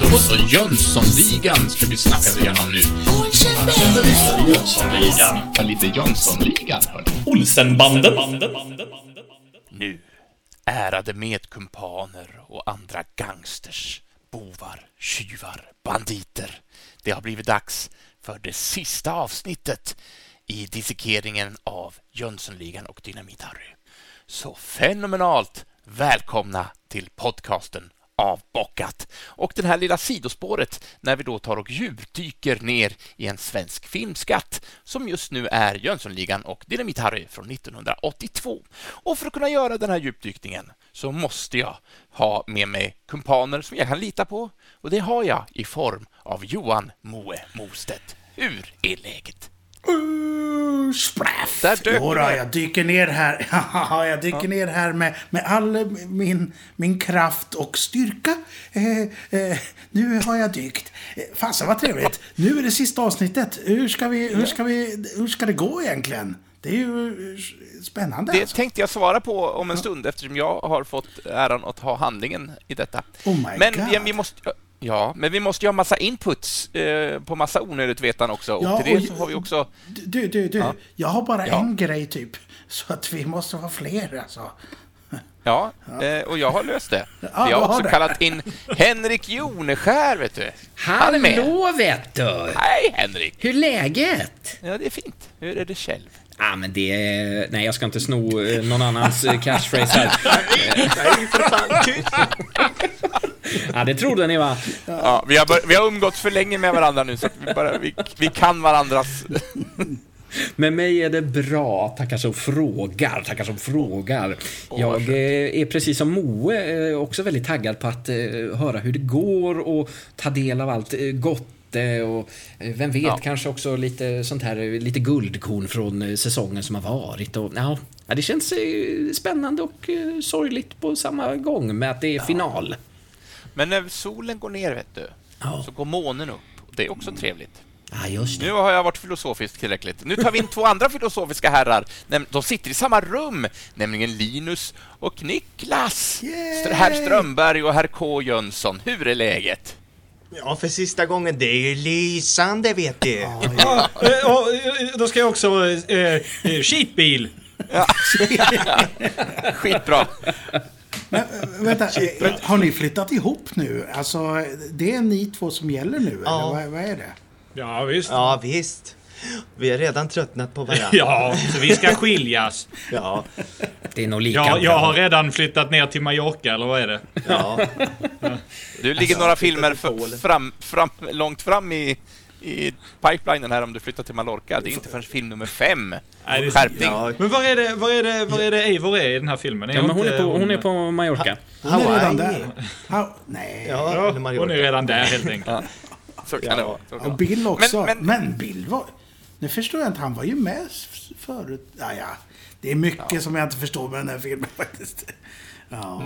Då så, Jönssonligan ska vi snacka igenom nu. Jönssonligan. Ja, lite Jönssonligan, hörni. Olsenbanden. Nu, ärade medkumpaner och andra gangsters, bovar, tjuvar, banditer. Det har blivit dags för det sista avsnittet i dissekeringen av Jönssonligan och Dynamit-Harry. Så fenomenalt välkomna till podcasten Avbockat och det här lilla sidospåret när vi då tar och djupdyker ner i en svensk filmskatt som just nu är Jönssonligan och Dynamit-Harry från 1982. Och för att kunna göra den här djupdykningen så måste jag ha med mig kumpaner som jag kan lita på och det har jag i form av Johan Moe Mostedt. Hur är läget? Uh, splaff! Där dök Jodå, jag dyker ner här. Ja, jag dyker ner här med, med all min, min kraft och styrka. Eh, eh, nu har jag dykt. Eh, Fasen vad trevligt. Nu är det sista avsnittet. Hur ska, vi, hur ska, vi, hur ska det gå egentligen? Det är ju spännande. Det alltså. tänkte jag svara på om en stund eftersom jag har fått äran att ha handlingen i detta. Oh men God. ja, vi måste Ja, men vi måste ju ha massa inputs eh, på massa onödigt vetande också. Och Ja, till det och- så har vi också... Du, du, du. Jag har bara Ja. en grej typ. Så att vi måste vara fler alltså. Ja, eh, och jag har löst det. Ja, vi har också det. kallat in Henrik Joneskär, vet du. Han är med. Hallå vet du! Hej, Henrik! Hur är läget? Ja, det är fint. Hur är det själv? Ja, men det är... Nej, jag ska inte sno eh, någon annans eh, catchphrase här. Nej, för fan. Tyst. Ja, det trodde ni va? Ja, vi, har bör- vi har umgåtts för länge med varandra nu, så att vi, bara, vi, vi kan varandras... Med mig är det bra, tackar som frågar, tackar som frågar. Jag eh, är precis som Moe också väldigt taggad på att höra hur det går och ta del av allt gott eh, och eh, vem vet, Ja. kanske också lite sånt här, eh, lite guldkorn från eh, säsongen som har varit. Och, ja, ja, det känns spännande och sorgligt på samma gång med att det är final. Men när solen går ner, vet du, Ja. så går månen upp. Det är också trevligt. Ja, Nu har jag varit filosofisk tillräckligt. Nu tar vi in två andra filosofiska herrar. De sitter i samma rum, nämligen Linus och Niklas. St- Herr Strömberg och herr K. Jönsson. Hur är läget? Ja, för sista gången. Det är lysande, vet du. Ja, eh, och, eh, då ska jag också... Eh, eh, skitbil! Skitbra. Men, äh, vänta, äh, har ni flyttat ihop nu? Alltså, det är ni två som gäller nu, Ja. eller vad, vad är det? Ja, visst. Ja, visst. Vi har redan tröttnat på varandra. Ja, så vi ska skiljas. Ja. Det är nog lika Ja, jag har redan flyttat ner till Mallorca, eller vad är det? ja. Du ligger några filmer flyttat till f- Polen. fram, fram, långt fram i, i pipelinen här om du flyttar till Mallorca. Det är inte förrän film nummer fem. Nej, är- Skärpning. ja. Men var är det, var är det, var är det Eivor är i den här filmen? Ja, men hon, är på, hon är på Mallorca. Hon är redan där. Ha, nej. Ja, Ja, hon är redan där helt enkelt. Så kan det vara. Och Bill också. Men, Men, Bill var... Nu förstår jag inte, han var ju med förut. Ja, ja. Det är mycket som jag inte förstår med den här filmen faktiskt. Ja.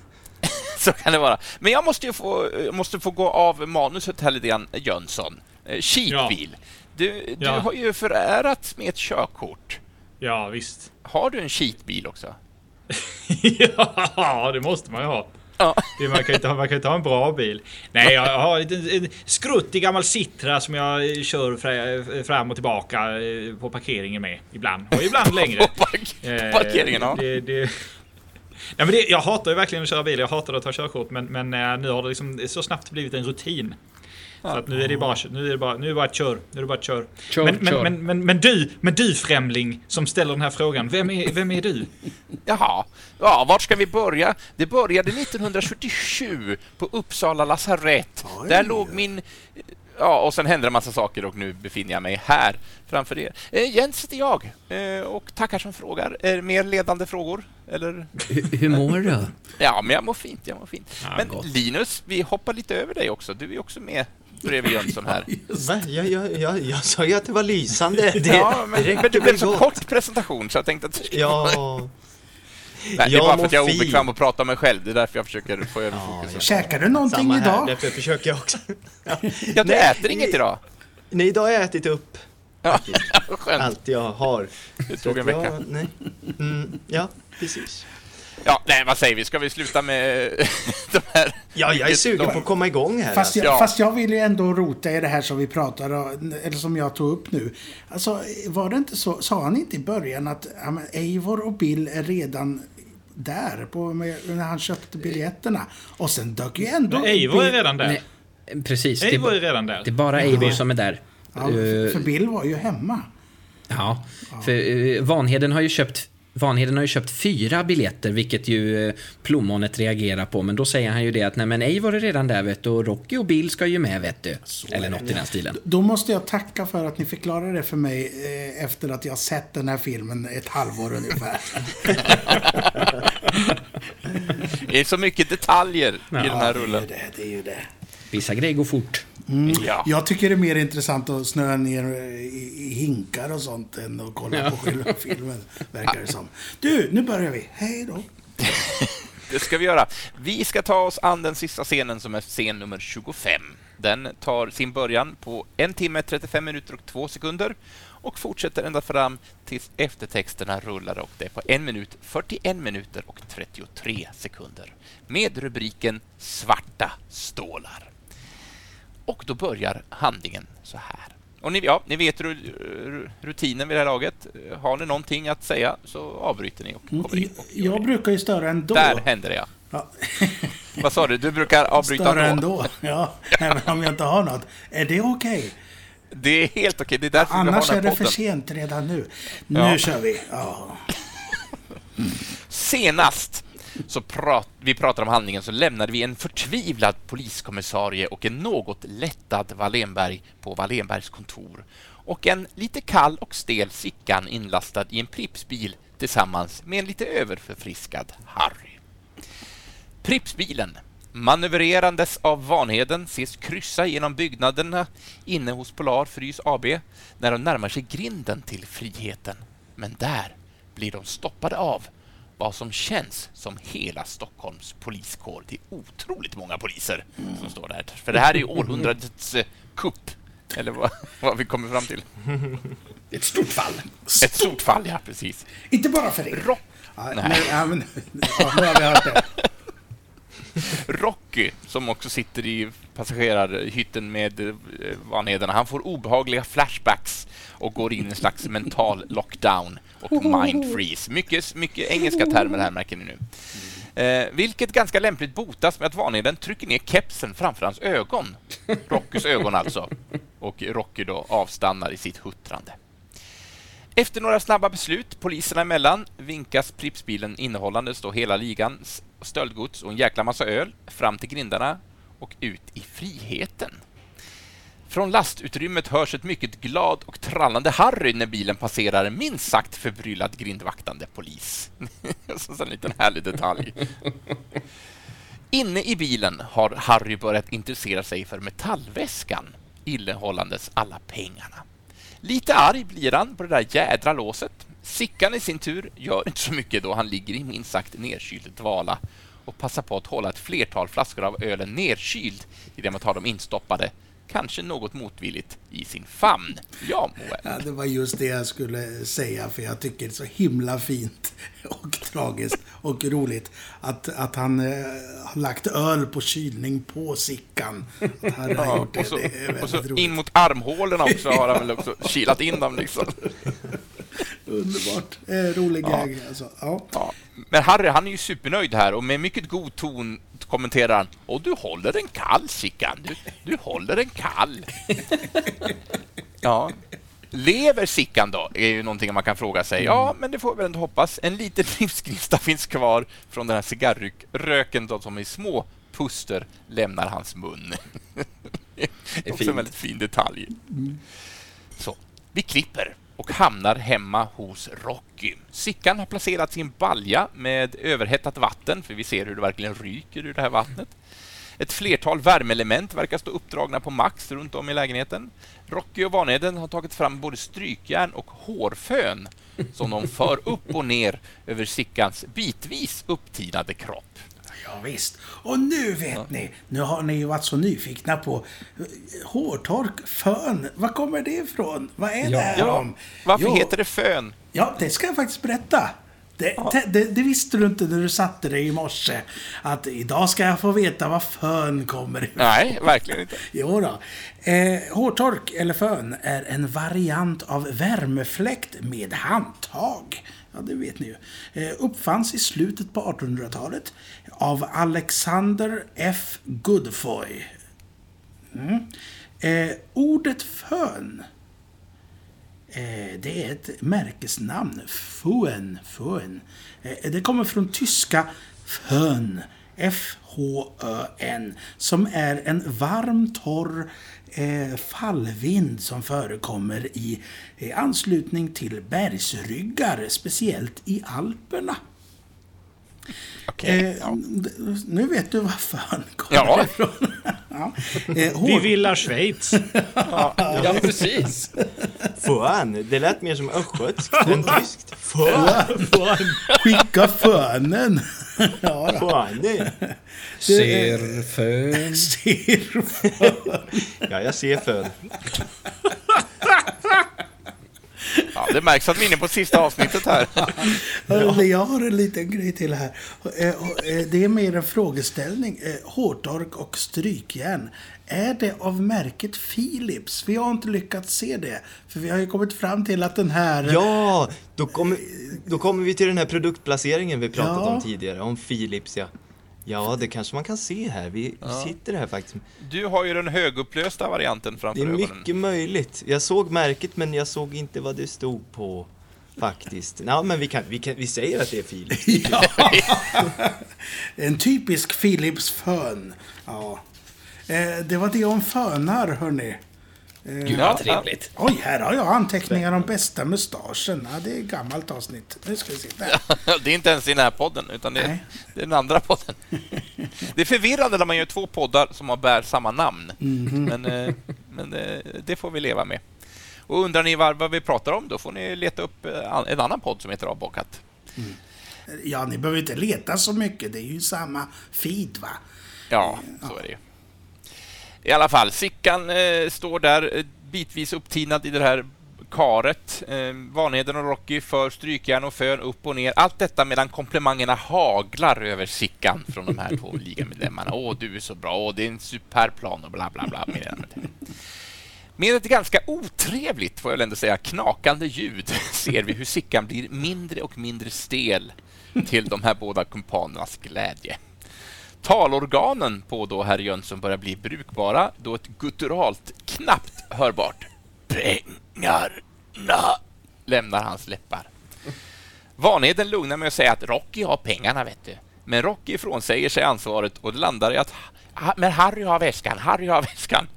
så kan det vara. Men jag måste ju få, jag måste få gå av manuset här lite grann, Jönsson. Eh, Cheatbil. Du, du Ja. har ju förärats med ett körkort. Ja, visst. Har du en cheatbil också? ja, det måste man ju ha. Ja. Det, man, kan inte ha, man kan inte ha en bra bil. Nej, jag har en, en skruttig gammal Citra som jag kör fra- fram och tillbaka eh, på parkeringen med. Ibland. Och ibland längre. På park- Eh, parkeringen, ja. Det, det, ja, men det, jag hatar ju verkligen att köra bil. Jag hatar att ta körkort. Men, men eh, nu har det liksom så snabbt blivit en rutin. Så att nu är det bara, nu är det bara, nu är det bara kör. Nu är det bara kör. Kör, men, kör. Men, men, men, men du, men du främling som ställer den här frågan. Vem är, vem är du? Jaha, ja, vart ska vi börja? Det började 1977 på Uppsala lasarett. Oj. Där låg min... Ja, och sen hände en massa saker och nu befinner jag mig här framför er. Eh, Jens heter jag eh, och tackar som frågar. Det mer ledande frågor? Eller? Hur mår du? Ja, men jag mår fint, jag mår fint. Ja, men gott. Linus, vi hoppar lite över dig också. Du är också med bredvid Jönsson här. Va? Jag, jag, jag, jag sa ju att det var lysande. Det, ja, men, det men det blev så gott. kort presentation så jag tänkte att du skulle... Ja. Nej, det är jag bara för att jag är obekväm att prata om mig själv. Det är därför jag försöker få över fokus. Käkar du någonting Samma här, idag? därför försöker jag också. Ja. Ja, du Nej, äter inget idag? Nej, idag har jag ätit upp Ja, skönt. allt jag har. Det tog en vecka. jag- nej. Mm, ja, precis. Ja, nej, vad säger vi? Ska vi sluta med de här... Ja, jag är sugen på att komma igång här. Fast jag, Ja. fast jag vill ju ändå rota i det här som vi pratade om, eller som jag tog upp nu. Alltså, var det inte så, sa han inte i början att ja, men Eivor och Bill är redan där på, med, när han köpte biljetterna? Och sen dök ju ändå... Men Eivor är redan där. Nej, precis. Det är, Eivor är redan där. det är bara Eivor som är där. Ja, Eh, för, Bill var ju hemma. Ja, för uh, Vanheden har ju köpt Vanheden har ju köpt fyra biljetter, vilket ju eh, plommonet reagerar på. Men då säger han ju det att nej men Eivor är redan där vet du och Rocky och Bill ska ju med vet du. Eller något i den stilen. Då måste jag tacka för att ni förklarade det för mig eh, efter att jag sett den här filmen ett halvår ungefär. Det är så mycket detaljer i den här det är rullen. ju det, det är ju det. Vissa grejer går fort. Ja. Jag tycker det är mer intressant att snöa ner i, i hinkar och sånt än att kolla på själva filmen, verkar det som. Du, nu börjar vi. Hej då. Det ska vi göra. Vi ska ta oss an den sista scenen som är scen nummer 25. Den tar sin början på en timme, 35 minuter och två sekunder och fortsätter ända fram tills eftertexterna rullar och det är på en minut, 41 minuter och 33 sekunder med rubriken Svarta stålar. Och då börjar handlingen så här. Och ni, ja, ni vet ru- ru- rutinen vid det här laget. Har ni någonting att säga så avbryter ni och kommer in. Och gör Jag brukar ju störa ändå. Där händer det, ja. Ja. Vad sa du? Du brukar avbryta Störa ändå? ändå. Ja, även om jag inte har något. Är det okej? Det är helt okej. Det är därför Annars vi har är det för sent redan nu. Nu Ja. kör vi. Ja. Senast så prat, vi pratade om handlingen så lämnade vi en förtvivlad poliskommissarie och en något lättad Wallenberg på Wallenbergs kontor och en lite kall och stel Sickan inlastad i en Pripsbil tillsammans med en lite överförfriskad Harry. Pripsbilen, manövrerandes av Vanheden, ses kryssa genom byggnaderna inne hos Polar Frys AB när de närmar sig grinden till friheten. Men där blir de stoppade av vad som känns som hela Stockholms poliskår. Det är otroligt många poliser som står där. För det här är ju århundradets eh, kupp. Eller vad, vad vi kommer fram till. Ett stort fall. Ett stort fall, ja precis. Inte bara för er. Rock. Ja, Nej. nu, ja, men, ja, nu har vi hört det. Rocky, som också sitter i passagerarhytten med eh, Vanheden, han får obehagliga flashbacks och går in i en slags mental lockdown och mind freeze. Mycket, mycket engelska termer här märker ni nu. Eh, vilket ganska lämpligt botas med att Vanheden trycker ner kepsen framför hans ögon. Rockys ögon alltså. Och Rocky då avstannar i sitt huttrande. Efter några snabba beslut poliserna emellan vinkas Pripsbilen innehållandes då hela ligans stöldgods och en jäkla massa öl fram till grindarna och ut i friheten. Från lastutrymmet hörs ett mycket glad och trallande Harry när bilen passerar en minst sagt förbryllad grindvaktande polis. Så en liten härlig detalj. Inne i bilen har Harry börjat intressera sig för metallväskan innehållandes alla pengarna. Lite arg blir han på det där jädra låset. Sickan i sin tur gör inte så mycket då han ligger i minst sagt nedkyld dvala och passar på att hålla ett flertal flaskor av ölen nedkyld i det man tar dem instoppade, kanske något motvilligt, i sin famn. Ja, Moe. Ja, det var just det jag skulle säga, för jag tycker det är så himla fint och tragiskt och roligt att, att han eh, har lagt öl på kylning på Sickan. Att han Ja, gjort det. och så, det och så in mot armhålorna också har han väl också kilat in dem liksom. Underbart. Eh, rolig gag. Alltså. Ja. Ja. Men Harry, han är ju supernöjd här och med mycket god ton kommenterar han Och du håller en kall, Sickan. Du, du håller en kall. Ja. Lever Sickan då? är ju någonting man kan fråga sig. Ja, men det får vi väl inte hoppas. En liten livsgnista finns kvar från den här cigarrröken då, som i små puster lämnar hans mun. Det är också en väldigt fin detalj. Så, vi klipper och hamnar hemma hos Rocky. Sickan har placerats i en balja med överhettat vatten, för vi ser hur det verkligen ryker ur det här vattnet. Ett flertal värmeelement verkar stå uppdragna på max runt om i lägenheten. Rocky och Vanheden har tagit fram både strykjärn och hårfön som de för upp och ner över Sickans bitvis upptinade kropp. Ja, visst. Och nu vet ni, nu har ni ju varit så nyfikna på eh, hårtork, fön. Var kommer det ifrån? Vad är det här Ja, om? varför Jo, heter det fön? Ja, det ska jag faktiskt berätta. Det, det, det, det visste du inte när du satte dig i morse. Att idag ska jag få veta var fön kommer ifrån. Nej, verkligen inte. Jo då. Eh, hårtork eller fön är en variant av värmefläkt med handtag. Ja, det vet ni ju. Eh, uppfanns i slutet på 1800-talet av Alexander F. Goodfoy. Mm. Eh, ordet fön Eh, det är ett märkesnamn. Fön. Fön. Eh, det kommer från tyska Fön. F-H-Ö-N. Som är en varm, torr eh, fallvind som förekommer i anslutning till bergsryggar, speciellt i Alperna. Okej, Eh, ja. Nu vet du var fön kommer Ja. ifrån. ja. Eh, Vi villar Schweiz. Ja, precis. Fan, det lät mer som östgötskt än tyskt. Fan, Skicka fönen! ja, det. Ser fön. Ser fön. Ja, jag ser fön. Ja, det märks att vi är inne på sista avsnittet här. Ja. Jag har en liten grej till här. Eh, eh, Det är mer en frågeställning. Eh, Hårtork och strykjärn. Är det av märket Philips? Vi har inte lyckats se det. För vi har ju kommit fram till att den här... Ja, då kommer, då kommer vi till den här produktplaceringen vi pratat Ja. om tidigare, om Philips ja. Ja, det kanske man kan se här. Vi sitter här faktiskt. Du har ju den högupplösta varianten Det framför är ögonen. mycket möjligt. Jag såg märket men jag såg inte vad det stod på faktiskt. Ja, men vi, kan, vi, kan, vi säger att det är Philips. Ja. en typisk Philips-fön. Ja. Eh, Det var det om fönar, hörni. Gud vad trevligt. Oj, här har jag anteckningar om bästa mustaschen. Ja, det är ett gammalt avsnitt. Nu ska vi se. Där. Det är inte ens i den här podden, utan det är, det är den andra podden. Det är förvirrande när man gör två poddar som har bär samma namn. Mhm. Men, eh, men eh, det får vi leva med. Och undrar ni vad, vi pratar om, då får ni leta upp eh, en annan podd som heter Avbockat. Ja, ni behöver inte leta så mycket. Det är ju samma feed, va? Ja, så är det ju. I alla fall, Sickan eh, står där eh, bitvis upptinad i det här karet. Eh, Vanheden och Rocky för strykjärn och fön upp och ner. Allt detta medan komplimangerna haglar över Sickan från de här två ligamedlemmarna. Åh, du är så bra. Åh, det är en superplan och bla bla bla. Med, med ett ganska otrevligt, får jag väl ändå säga, knakande ljud ser vi hur Sickan blir mindre och mindre stel till de här båda kumpanernas glädje. Talorganen på då herr Jönsson börjar bli brukbara då ett gutturalt, knappt hörbart ”Pengarna” lämnar hans läppar. Vanheden lugnar med att säga att Rocky har pengarna, vet du. Men Rocky frånsäger sig ansvaret och det landar i att men Harry har väskan, Harry har väskan.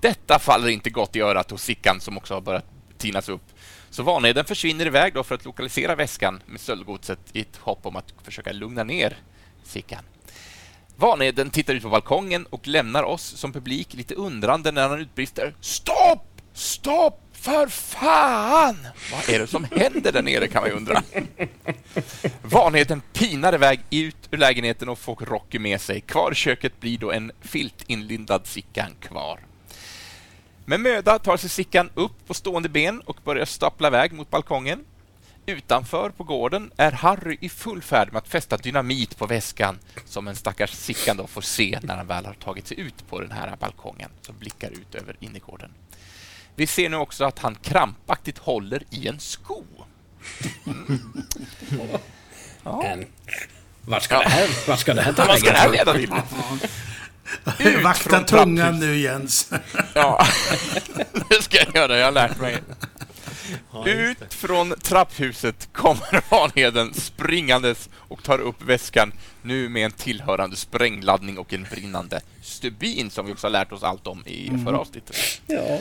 Detta faller inte gott i örat hos Sickan som också har börjat tinas upp. Så Vanheden försvinner iväg då för att lokalisera väskan med stöldgodset i ett hopp om att försöka lugna ner Sickan. Vanheden tittar ut på balkongen och lämnar oss som publik lite undrande när han utbrister Stopp! Stopp! För fan! Vad är det som händer där nere kan man ju undra. Vanheden pinar iväg ut ur lägenheten och får Rocky med sig. Kvar i köket blir då en filtinlindad Sickan kvar. Med möda tar sig Sickan upp på stående ben och börjar stapla iväg mot balkongen. Utanför på gården är Harry i full färd med att fästa dynamit på väskan som en stackars Sickan då får se när han väl har tagit sig ut på den här balkongen som blickar ut över innergården. Vi ser nu också att han krampaktigt håller i en sko. En. Vart ska det här, ska det här ta Vad ska det här vägen? leda till? Ut Vakta tungan nu, Jens. Ja, det ska jag göra. Jag har lärt mig. Ut från trapphuset kommer Vanheden springandes och tar upp väskan, nu med en tillhörande sprängladdning och en brinnande stubin som vi också har lärt oss allt om i förra avsnittet. Ja.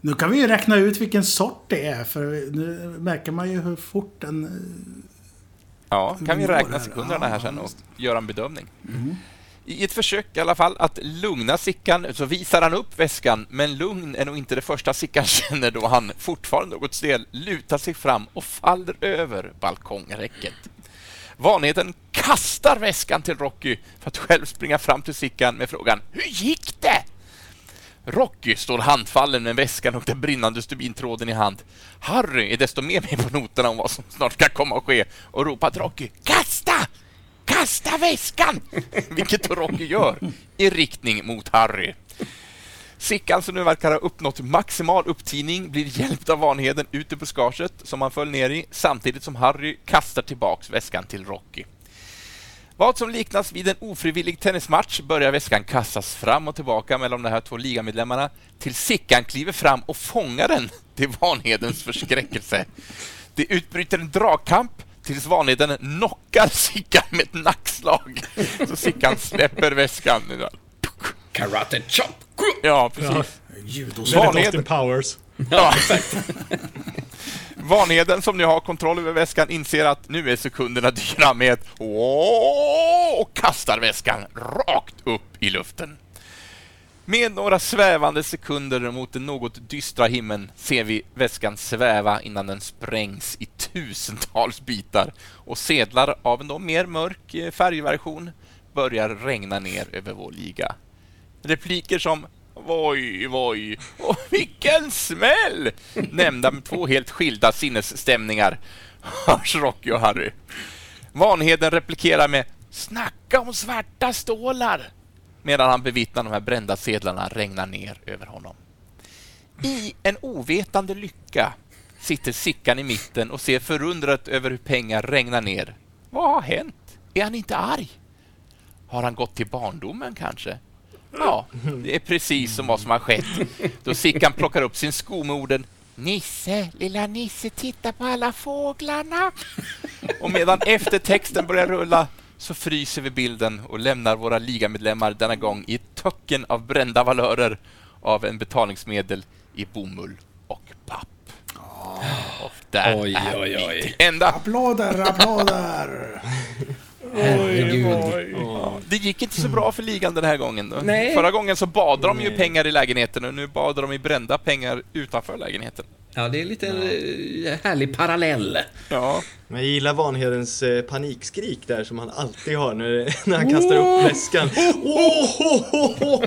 Nu kan vi ju räkna ut vilken sort det är, för nu märker man ju hur fort den... Ja, kan vi går räkna sekunderna här sen och göra en bedömning. I ett försök i alla fall att lugna Sickan så visar han upp väskan, men lugn är nog inte det första Sickan känner då han, fortfarande något stel, lutar sig fram och faller över balkongräcket. Vanheten kastar väskan till Rocky för att själv springa fram till Sickan med frågan ”Hur gick det?” Rocky står handfallen med väskan och den brinnande stubintråden i hand. Harry är desto mer med på noterna om vad som snart ska komma att ske och ropar till Rocky ”Kasta! Kasta väskan!” Vilket Rocky gör i riktning mot Harry. Sickan, som nu verkar ha uppnått maximal upptining, blir hjälpt av Vanheden ut ur buskaget som han föll ner i, samtidigt som Harry kastar tillbaks väskan till Rocky. Vad som liknas vid en ofrivillig tennismatch börjar väskan kastas fram och tillbaka mellan de här två ligamedlemmarna till Sickan kliver fram och fångar den till Vanhedens förskräckelse. Det utbryter en dragkamp tills Vanheden knockar Sickan med ett nackslag. Så Sickan släpper väskan. Karate chop! Ja, precis. Vanheden. Powers. Ja, exakt. Vanheden som nu har kontroll över väskan inser att nu är sekunderna dyra med ett och kastar väskan rakt upp i luften. Med några svävande sekunder mot den något dystra himlen ser vi väskan sväva innan den sprängs i tusentals bitar och sedlar av en då mer mörk eh, färgversion börjar regna ner över vår liga. Repliker som Voj, voj, och vilken smäll! Nämnda med två helt skilda sinnesstämningar hörs Rocky och Harry. Vanheden replikerar med ”Snacka om svarta stålar!” Medan han bevittnar de här brända sedlarna regna ner över honom. I en ovetande lycka sitter Sickan i mitten och ser förundrat över hur pengar regnar ner. Vad har hänt? Är han inte arg? Har han gått till barndomen kanske? Ja, det är precis som vad som har skett. Då Sickan plockar upp sin sko med orden Nisse, lilla Nisse, titta på alla fåglarna. Och medan eftertexten börjar rulla så fryser vi bilden och lämnar våra ligamedlemmar denna gång i töcken av brända valörer av en betalningsmedel i bomull och papp. Och där Oj, är oj, oj. till ända. Applåder, applåder! Herregud. Det gick inte så bra för ligan den här gången. Då. Nej. Förra gången så bad de ju pengar i lägenheten och nu bad de i brända pengar utanför lägenheten. Ja, det är lite eh, härlig parallell. Ja, Men jag gillar Vanhedens eh, panikskrik där som han alltid har när, när han kastar upp väskan. Oh, ho.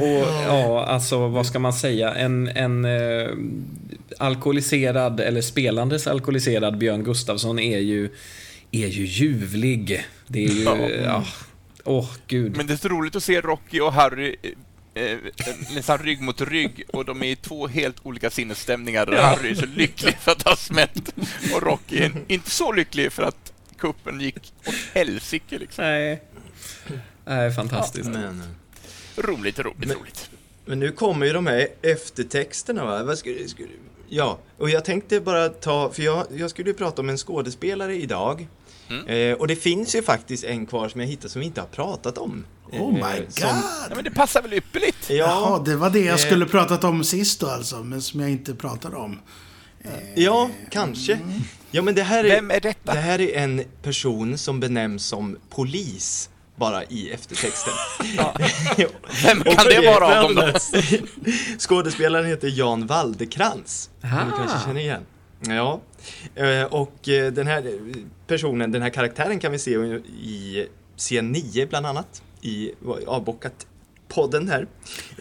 Och ja, alltså vad ska man säga? En, en eh, alkoholiserad, eller spelandes alkoholiserad Björn Gustafsson är ju, är ju ljuvlig. Det är ju, Ja. ja. Åh, gud. men det är så roligt att se Rocky och Harry eh, eh, nästan rygg mot rygg och de är i två helt olika sinnesstämningar. Och Harry är så lycklig för att det har smält och Rocky är inte så lycklig för att kuppen gick åt helsike. Liksom. Nej. Nej, fantastiskt. Men, Roligt, roligt, Men- roligt. men nu kommer ju de här eftertexterna va? Vad skulle, skulle, ja, och jag tänkte bara ta, för jag, jag skulle ju prata om en skådespelare idag. Eh, och det finns ju faktiskt en kvar som jag hittade som vi inte har pratat om. Oh my Eh, god! som- Ja, men det passar väl ypperligt? Ja, Jaha, det var det jag eh, skulle pratat om sist då alltså, men som jag inte pratade om. Ja, kanske. Ja, men det här är, Vem är detta? Det här är en person som benämns som polis bara i eftertexten. Vem kan det vara av dem då? Skådespelaren heter Jan Waldekrans. Aha. kanske känner igen. Ja, Eh, och eh, den här personen, den här karaktären kan vi se i scen 9 bland annat. I avbockat podden här.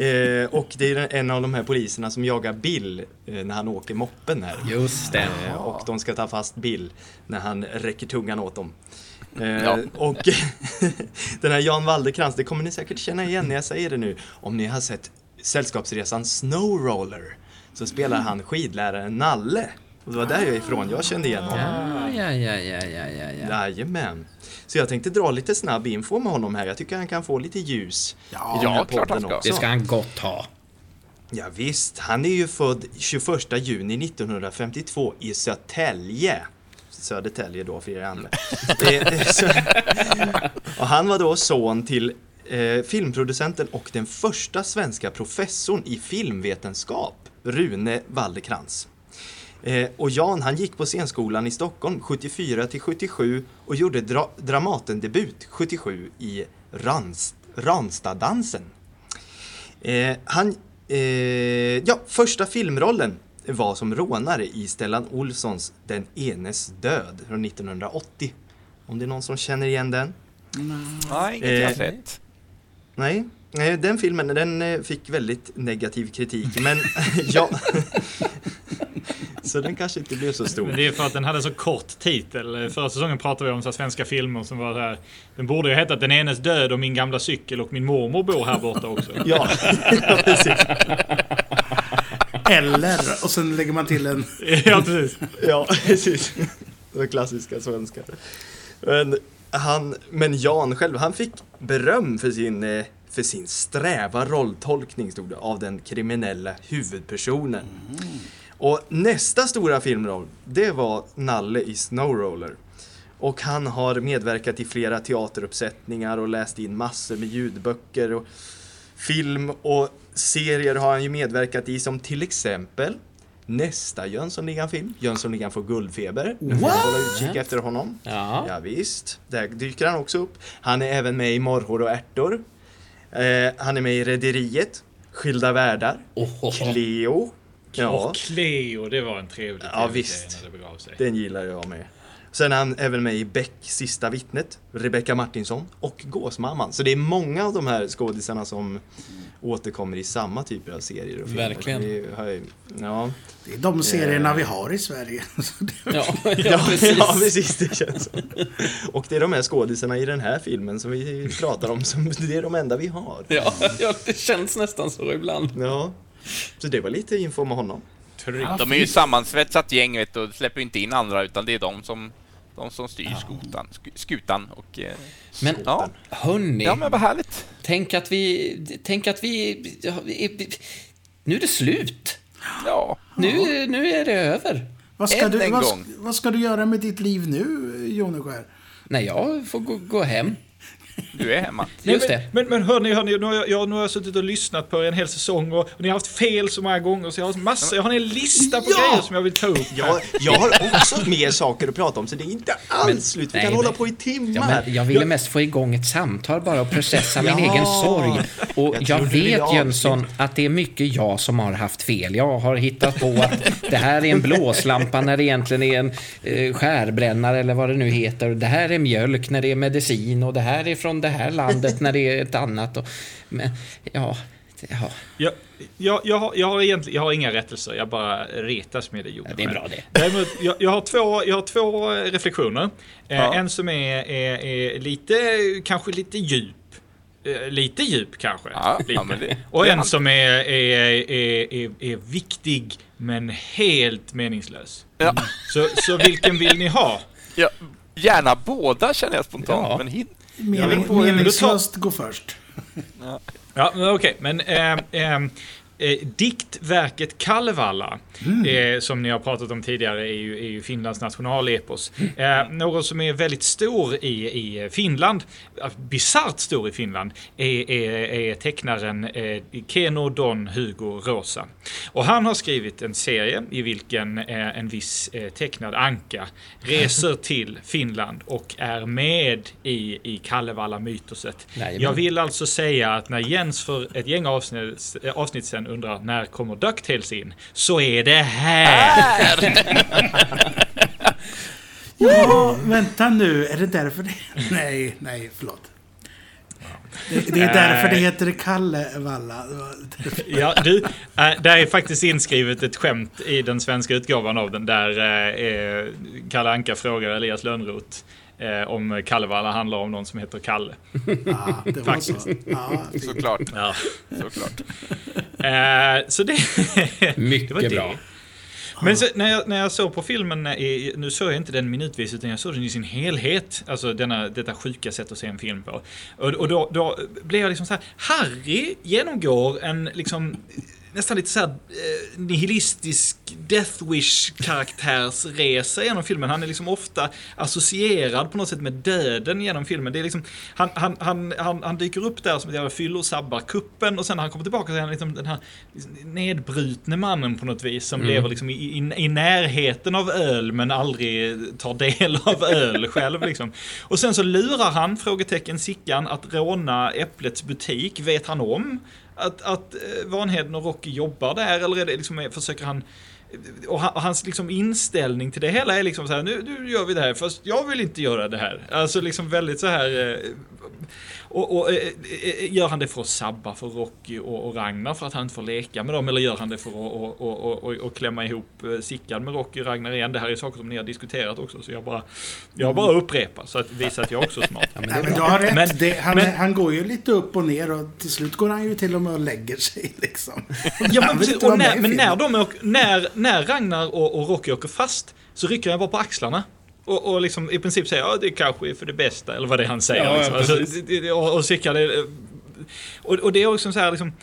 Eh, och det är en av de här poliserna som jagar Bill eh, när han åker moppen här. Just det. Eh, Och de ska ta fast Bill när han räcker tungan åt dem. Eh, Ja. Och den här Jan Waldekrans, det kommer ni säkert känna igen när jag säger det nu. Om ni har sett Sällskapsresan Snowroller så spelar han skidläraren Nalle. Och det var där jag är ifrån jag kände igen honom. Ja, ja, ja, ja, ja, ja, ja. Jajamän. Så jag tänkte dra lite snabb info med honom här. Jag tycker han kan få lite ljus Ja, i den här klart podden också. Det ska han gott ha. Ja, visst, han är ju född 21 juni 1952 i Södertälje. Södertälje då för er andra. Och han var då son till eh, filmproducenten och den första svenska professorn i filmvetenskap, Rune Waldekrans. Eh, och Jan han gick på scenskolan i Stockholm 74 till 77 och gjorde dra- Dramatendebut 77 i Rans- Ranstaddansen. Eh, han, eh, ja, första filmrollen var som rånare i Stellan Olssons Den enes död från 1980. Om det är någon som känner igen den? Nej, inget jag Eh, sett. Nej, nej, den filmen den eh, fick väldigt negativ kritik, men ja. Så den kanske inte blev så Men stor. det är för att den hade så kort titel. Förra säsongen pratade vi om så här svenska filmer som var här. Den borde ju heta Den enes död och min gamla cykel och min mormor bor här borta också. Ja, precis. Eller, och sen lägger man till en... ja, precis. Ja, precis. Det var klassiska svenska. Men, han, men Jan själv, han fick beröm för sin, eh, för sin sträva rolltolkning, stod det, av den kriminella huvudpersonen. Och nästa stora filmroll, det var Nalle i Snowroller. Och han har medverkat i flera teateruppsättningar och läst in massor med ljudböcker och film och serier har han ju medverkat i som till exempel nästa Jönssonligan-film, Jönssonligan får guldfeber. Nu får vi hålla utkik efter honom. Ja. Ja, visst, där dyker han också upp. Han är även med i Morrhår och ärtor. Eh, han är med i Rederiet, Skilda världar, Ohoho. Cleo. Ja, Och Cleo, det var en trevlig Ja, visst. när det begav sig. den gillar jag med. Sen är han även med i Beck, Sista vittnet, Rebecca Martinsson och Gåsmamman. Så det är många av de här skådisarna som återkommer i samma typer av serier och filmer. Verkligen. Har ju- Ja, Det är de serierna vi har i Sverige. Det- ja, ja, precis. ja, precis. Det känns så. Och det är de här skådisarna i den här filmen som vi pratar om, som det är de enda vi har. Ja, ja, det känns nästan så ibland. Ja, så det var lite info med honom. De är ju sammansvetsat gäng vet du, och släpper inte in andra utan det är de som, de som styr skutan, sk- skutan och... eh, Men Ja. hörni, ja men vad härligt. tänk att vi... Tänk att vi... ja, vi- Nu är det slut. Ja. Nu, nu är det över. Vad ska, Än du, en vad, gång. vad ska du göra med ditt liv nu, Joneskär? Nej, jag får gå, gå hem. Du är hemma. Just det. Men, men hörni, hörni nu, har jag, jag, nu har jag suttit och lyssnat på er en hel säsong och, och ni har haft fel så många gånger så jag har massor, jag har en lista på Ja! grejer som jag vill ta upp. Jag, jag har också mer saker att prata om så det är inte alls slut. Vi nej, kan hålla men- på i Ja, timmar. men jag ville mest få igång ett samtal bara och processa min Ja. egen sorg. Och Jag jag, vet Jönsson att det är mycket jag som har haft fel. Jag har hittat på att det här är en blåslampa när det egentligen är en eh, skärbrännare eller vad det nu heter. Det här är mjölk när det är medicin och det här är från det här landet när det är ett annat. Och, men ja, ja, Jag, jag, jag, har, jag, har egentligen, jag har inga rättelser, jag bara retas med det. Ja, det är bra det. Däremot, jag, jag, har två, jag har två reflektioner. Eh, Ja. En som är, är, är lite, kanske lite djup. Eh, lite djup kanske. Ja, lite. ja, men det- Och en som är, är, är, är, är viktig men helt meningslös. Ja. Så, så vilken vill ni ha? Ja, gärna båda känner jag spontant, Ja. men hin- Mening, meningslöst gå först. Ja, men okej, men eh, eh, eh, diktverket Kalevala, eh, som ni har pratat om tidigare, är ju, är ju Finlands nationalepos. Eh, något som är väldigt stor i, i Finland, eh, bisarrt stor i Finland, är, är, är tecknaren eh, Keno Don Hugo Rosa. Och han har skrivit en serie i vilken eh, en viss eh, tecknad anka reser till Finland och är med i, i Kalevala-mytoset. Jag vill alltså säga att när Jens för ett gäng avsnitt, avsnitt sen undrar när kommer DuckTales in, så är det här! Ja, vänta nu. Är det därför det... Nej, nej, förlåt. Det, det är därför det heter Kallevalla. Det var- Ja, du, äh, där är faktiskt inskrivet ett skämt i den svenska utgåvan av den där eh, Kalle Anka frågar Elias Lönnroth eh, om Kallevalla handlar om någon som heter Kalle. Ja, det var så. Ja, det- såklart. Ja. såklart. Eh, så det, Mycket det var det. bra. Men så, när, jag, när jag såg på filmen, eh, i, nu såg jag inte den minutvis utan jag såg den i sin helhet. Alltså denna, detta sjuka sätt att se en film på. Och, och då, då blev jag liksom så här, Harry genomgår en liksom nästan lite så här eh, nihilistisk Death Wish karaktärsresa genom filmen. Han är liksom ofta associerad på något sätt med döden genom filmen. Det är liksom, han, han, han, han, han dyker upp där som ett jävla fyllo och sabbar kuppen och sen när han kommer tillbaka så är han liksom den här liksom nedbrutne mannen på något vis som lever liksom i, i, i närheten av öl men aldrig tar del av öl själv liksom. Och sen så lurar han, frågetecken Sickan, att råna Äpplets butik. Vet han om att, att eh, Vanheden och Rocky jobbar där eller är det liksom, eh, försöker han och han- och hans liksom inställning till det hela är liksom så här, nu, nu gör vi det här, fast jag vill inte göra det här. Alltså liksom väldigt så här... Eh, eh, Och, och, eh, eh, gör han det för att sabba för Rocky och, och Ragnar för att han inte får leka med dem? Eller gör han det för att och, och, och, och klämma ihop eh, Sickan med Rocky och Ragnar igen? Det här är saker som ni har diskuterat också, så jag bara, jag bara upprepar så att visa att jag också är smart. Ja, men du har rätt. Men- det, han, men- han går ju lite upp och ner och till slut går han ju till och med och lägger sig liksom. Ja, men, precis, och när, men när, de när, när Ragnar och, och Rocky åker fast så rycker jag bara på axlarna. Och, och liksom i princip säger ja det kanske är för det bästa, eller vad det är han säger. Ja, ja, liksom. alltså, det- det- och, och Sickan. Och, och det är också så här liksom...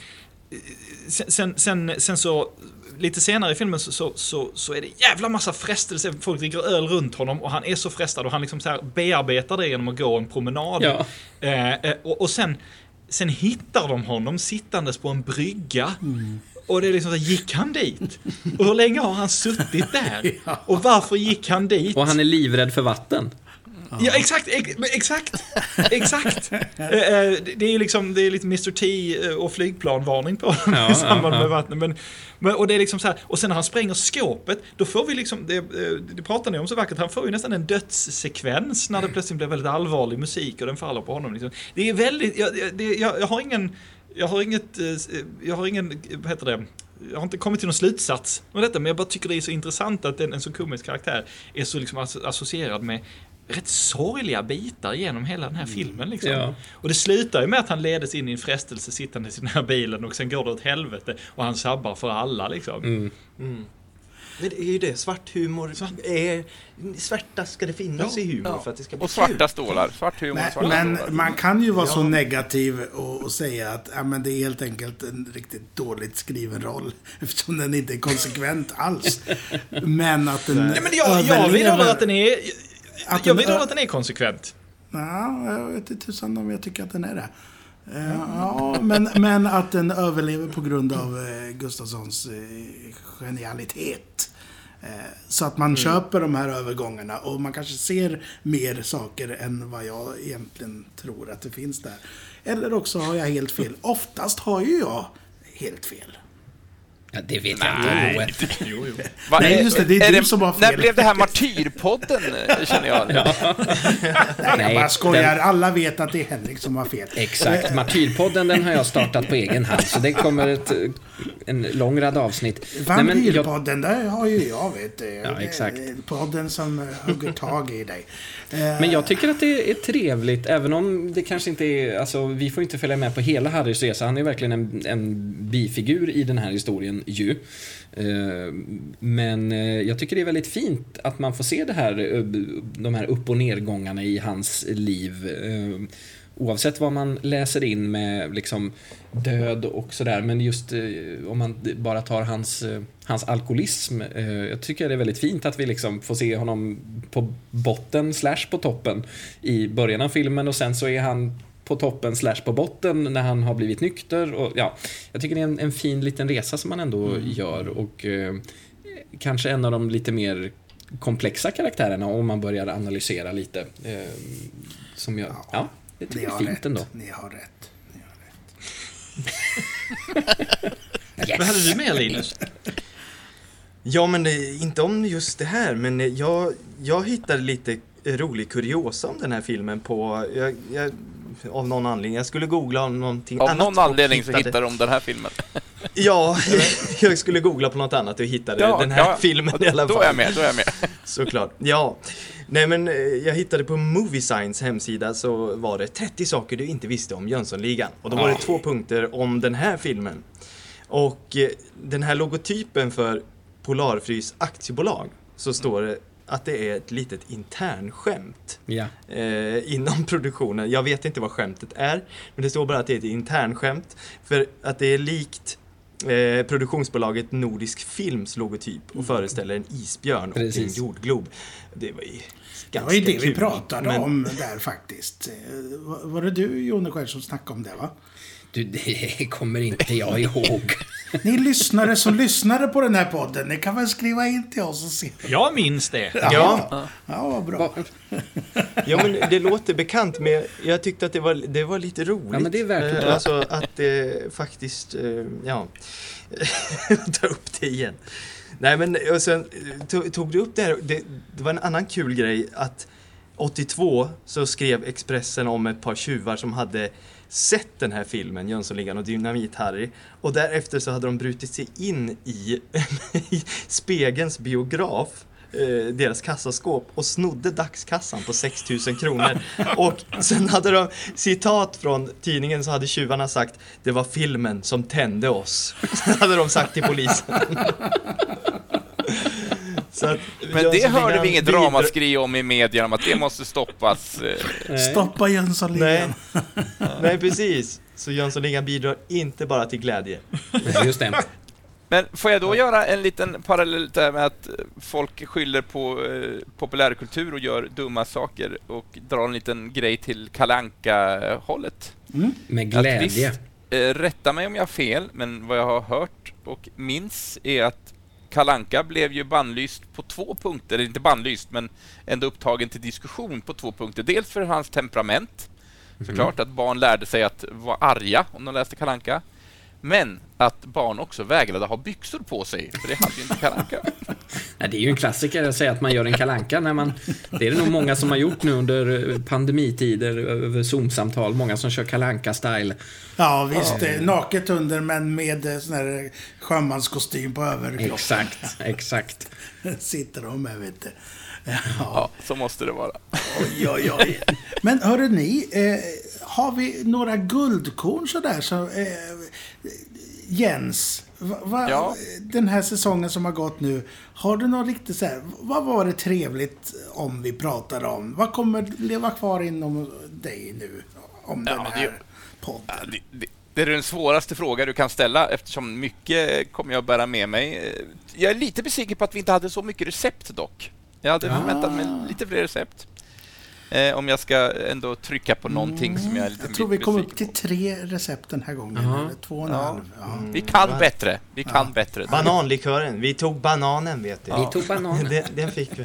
Sen, sen, sen, så... Lite senare i filmen så, så, så, så är det jävla massa frestelser. Folk dricker öl runt honom och han är så frestad och han liksom så här bearbetar det genom att gå en promenad. Ja. Eh, eh, och, och sen, sen hittar de honom sittandes på en brygga. Och det är liksom så, gick han dit? Och hur länge har han suttit där? Och varför gick han dit? Och han är livrädd för vatten. Ja, exakt, exakt, exakt. Eh, eh, det är ju liksom, det är lite Mr T eh, och flygplanvarning på honom Ja, i samband med vattnet. Men, men, och det är liksom så här, och sen när han spränger skåpet, då får vi liksom, det, det pratar ni om så vackert, han får ju nästan en dödssekvens när det plötsligt blir väldigt allvarlig musik och den faller på honom. Liksom. Det är väldigt, jag- det, jag, jag har ingen, jag har inget, eh, jag har ingen, vad heter det? Jag har inte kommit till någon slutsats med detta, men jag bara tycker det är så intressant att en, en så komisk karaktär är så liksom asso- associerad med rätt sorgliga bitar genom hela den här filmen. Liksom. Ja. Och det slutar ju med att han ledes in i en frestelse sittande i den här bilen och sen går det åt helvete och han sabbar för alla liksom. Mm. Men det är ju det, svart humor är... Svärta ska det finnas i humor för att det ska bli Och svarta kul. stålar. Svart humor och svarta Men, stålar. men man kan ju vara så Ja. negativ och, och säga att ja, men det är helt enkelt en riktigt dåligt skriven roll. Eftersom den inte är konsekvent alls. Men att den Nej, men jag, jag vidhåller att den är... Att jag vidhåller att den är konsekvent. Ja, jag vet inte tusan om jag tycker att den är det. Eh, Ja, men, men att den överlever på grund av eh, Gustafssons eh, genialitet. Så att man köper de här övergångarna och man kanske ser mer saker än vad jag egentligen tror att det finns där. Eller också har jag helt fel. Oftast har ju jag helt fel. Ja, det vet jag inte. Jo, jo. Va, Nej, är- just det, det är du som har När fel. blev det här Martyrpodden, eh, känner jag? Nej, jag Nej, bara skojar. den- Alla vet att det är Henrik som har fel. Exakt. Martyrpodden den har jag startat på egen hand. Så det kommer ett, en lång rad avsnitt. Nej, men jag, Vampyrpodden, där har ju jag vet du. Ja, exakt. Det är Podden som eh, hugger tag i dig. Eh, men jag tycker att det är trevligt, även om det kanske inte är... Alltså, vi får inte följa med på hela Harrys resa. Han är verkligen en, en bifigur i den här historien ju. Eh, men eh, jag tycker det är väldigt fint att man får se det här, eh, de här upp och nedgångarna i hans liv. Oavsett vad man läser in med liksom död och sådär. Men just om man bara tar hans, hans alkoholism. Jag tycker det är väldigt fint att vi liksom får se honom på botten slash på toppen i början av filmen och sen så är han på toppen slash på botten när han har blivit nykter. Och, ja, jag tycker det är en, en fin liten resa som man ändå gör och eh, kanske en av de lite mer komplexa karaktärerna om man börjar analysera lite. Eh, som jag, ja, det ni tycker jag har är fint rätt. ändå. Ni har rätt. Ni har rätt. Vad hade du med Linus? Ja, men eh, inte om just det här, men eh, jag, jag hittade lite rolig kuriosa om den här filmen på, jag, jag, av någon anledning. Jag skulle googla om någonting Av annat. någon och anledning så hittade- de den här filmen. Ja, jag skulle googla på något annat och hittade Ja, den här ja. filmen i alla fall. Då är jag med, då är jag med. Såklart. Ja. Nej men eh, jag hittade på Movie Signs hemsida så var det 30 saker du inte visste om Jönssonligan. Och då var det Ja. två punkter om den här filmen. Och eh, den här logotypen för Polarfrys aktiebolag så står det att det är ett litet internskämt Ja. eh, inom produktionen. Jag vet inte vad skämtet är, men det står bara att det är ett internskämt. För att det är likt eh, produktionsbolaget Nordisk Films logotyp och föreställer en isbjörn och en Precis. jordglob. Det var ju Det ganska var ju det vi kul, pratade men- om där faktiskt. Eh, var- Var det du, Jonne, själv som snackade om det, va? Du, det kommer inte jag ihåg. Ni lyssnare som lyssnade på den här podden, ni kan väl skriva in till oss och se. Jag minns det. Ja, Ja, vad bra. ja, men det låter bekant, men jag tyckte att det var, det var lite roligt. Ja, men det är värt att Eh, ta. Alltså att det faktiskt, eh, ja, ta upp det igen. Nej, men och sen eh, tog, tog du upp det här, det, det var en annan kul grej att 82 så skrev Expressen om ett par tjuvar som hade sett den här filmen, Jönssonligan och Dynamit-Harry. Och därefter så hade de brutit sig in i, i Spegelns biograf eh, deras kassaskåp och snodde dagskassan på 6000 kronor. Och sen hade de, citat från tidningen så hade tjuvarna sagt Det var filmen som tände oss. hade de sagt till polisen. Så att Men det hörde vi inget bidrar- ramaskri om i media om att det måste stoppas. eh. Stoppa Nej, Jönssonligan. nej, precis. Så Jönssonligan bidrar inte bara till glädje. Nej, Just det. Men får jag då göra en liten parallell där med att folk skyller på eh, populärkultur och gör dumma saker och drar en liten grej till kalanka hållet Med Att glädje. visst, eh, rätta mig om jag har fel, men vad jag har hört och minns är att Kalanka blev ju bannlyst på två punkter, eller inte bannlyst, men ändå upptagen till diskussion på två punkter. Dels för hans temperament, såklart, att barn lärde sig att vara arga om de läste Kalanka. Men att barn också vägrade ha byxor på sig, för det hade ju inte Kalanka. Nej, det är ju en klassiker att säga att man gör en kalanka när man... Det är det nog många som har gjort nu under eh, pandemitider över Zoom-samtal. Många som kör kalanka style Ja, visst. eh, Naket under, men med eh, sån här sjömanskostym på överkroppen. Exakt, exakt. Sitter de med, vet du. Ja, så måste det vara. Oj, oj, oj. Men hörru ni, eh, har vi några guldkorn sådär? Så, eh, Jens, va, va, Ja. den här säsongen som har gått nu. Har du något riktigt så här, vad var det trevligt om vi pratade om? Vad kommer leva kvar inom dig nu? Om den Ja, det- här podden? Ja, det, det, det är den svåraste fråga du kan ställa eftersom mycket kommer jag bära med mig. Jag är lite besviken på att vi inte hade så mycket recept dock. Jag hade förväntat mig lite fler recept. Eh, om jag ska ändå trycka på någonting som jag är lite Jag tror vi kom upp till tre recept den här gången. Jaha. Eller två och en Ja. halv. Ja. Vi kan bättre. Vi kan bättre. Bananlikören, vi tog bananen vet du. Vi tog bananen. Den, den fick vi.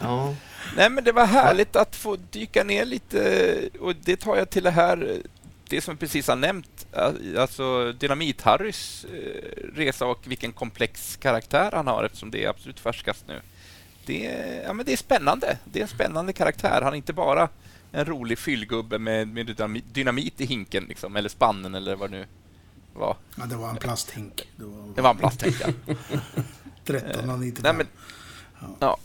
Ja. Nej, men det var härligt att få dyka ner lite och det tar jag till det här, det som jag precis har nämnt, alltså Dynamit-Harrys eh, resa och vilken komplex karaktär han har eftersom det är absolut färskast nu. Det är, ja, men det är spännande. Det är en spännande karaktär. Han är inte bara en rolig fyllgubbe med, med dynamit, i hinken, liksom, eller spannen eller vad det nu var. Ja, det var en plasthink. Det var, Det var en plasthink, ja. 13,95. Nej, men, ja.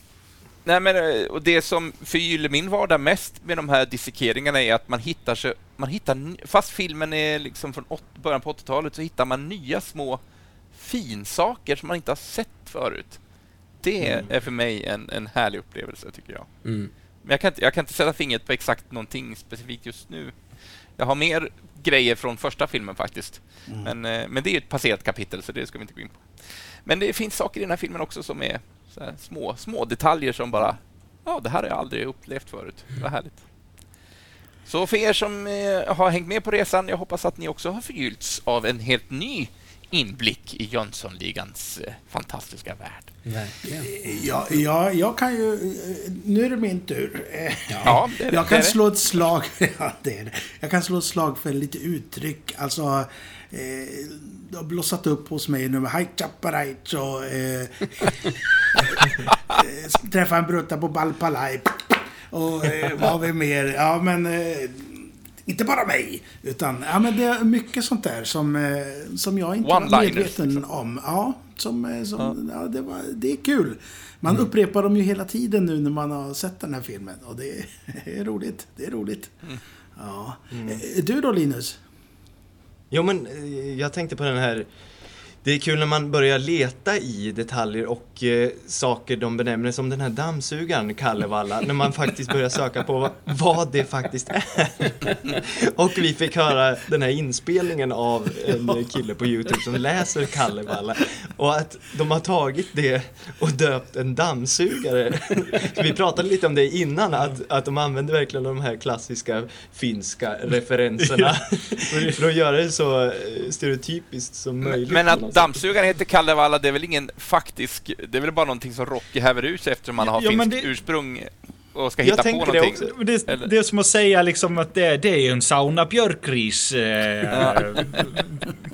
Nej, men, eh, och det som förgyller min vardag mest med de här dissekeringarna är att man hittar, sig, man hittar fast filmen är liksom från åt, början på 80-talet, så hittar man nya små finsaker som man inte har sett förut. Det är för mig en, en härlig upplevelse, tycker jag. Mm. Men jag kan, inte, jag kan inte sätta fingret på exakt någonting specifikt just nu. Jag har mer grejer från första filmen faktiskt. Men, eh, men det är ett passerat kapitel, så det ska vi inte gå in på. Men det finns saker i den här filmen också som är små, små detaljer som bara... Ja, det här har jag aldrig upplevt förut. Vad härligt. Så för er som eh, har hängt med på resan, jag hoppas att ni också har förgyllts av en helt ny inblick i Jönssonligans eh, fantastiska värld. Verkligen. Ja, ja, jag kan ju... Nu är det min tur. Ja, det är det. Jag kan det. slå ett slag... Ja, det är det. Jag kan slå ett slag för lite uttryck. Alltså... Eh, det har blossat upp hos mig nu med Haj Chaparaj och... Eh, eh, träffa en brutta på Balpalaj. Och eh, vad har vi mer? Ja, men... Eh, inte bara mig, utan ja, men det är mycket sånt där som, eh, som jag inte var medveten liksom. om. Ja, som, eh, som, ja. det, var, det är kul. Man upprepar dem ju hela tiden nu när man har sett den här filmen. Och det är, är roligt. Det är roligt. Ja. Eh, Du då Linus? Jo men jag tänkte på den här Det är kul när man börjar leta i detaljer och eh, saker de benämner som den här dammsugaren Kallevalla när man faktiskt börjar söka på vad, vad det faktiskt är. och vi fick höra den här inspelningen av en kille på Youtube som läser Kallevalla och att de har tagit det och döpt en dammsugare. vi pratade lite om det innan att, att de använder verkligen de här klassiska finska referenserna för att göra det så eh, stereotypiskt som möjligt. Men att. Dammsugaren heter Kalevala, det är väl ingen faktisk... Det är väl bara någonting som Rocky häver ur sig eftersom man har Ja, finskt det- ursprung och ska Jag hitta på tänker det någonting. också. Det, Eller- det är som att säga liksom att det, det är en sauna björkris. Eh,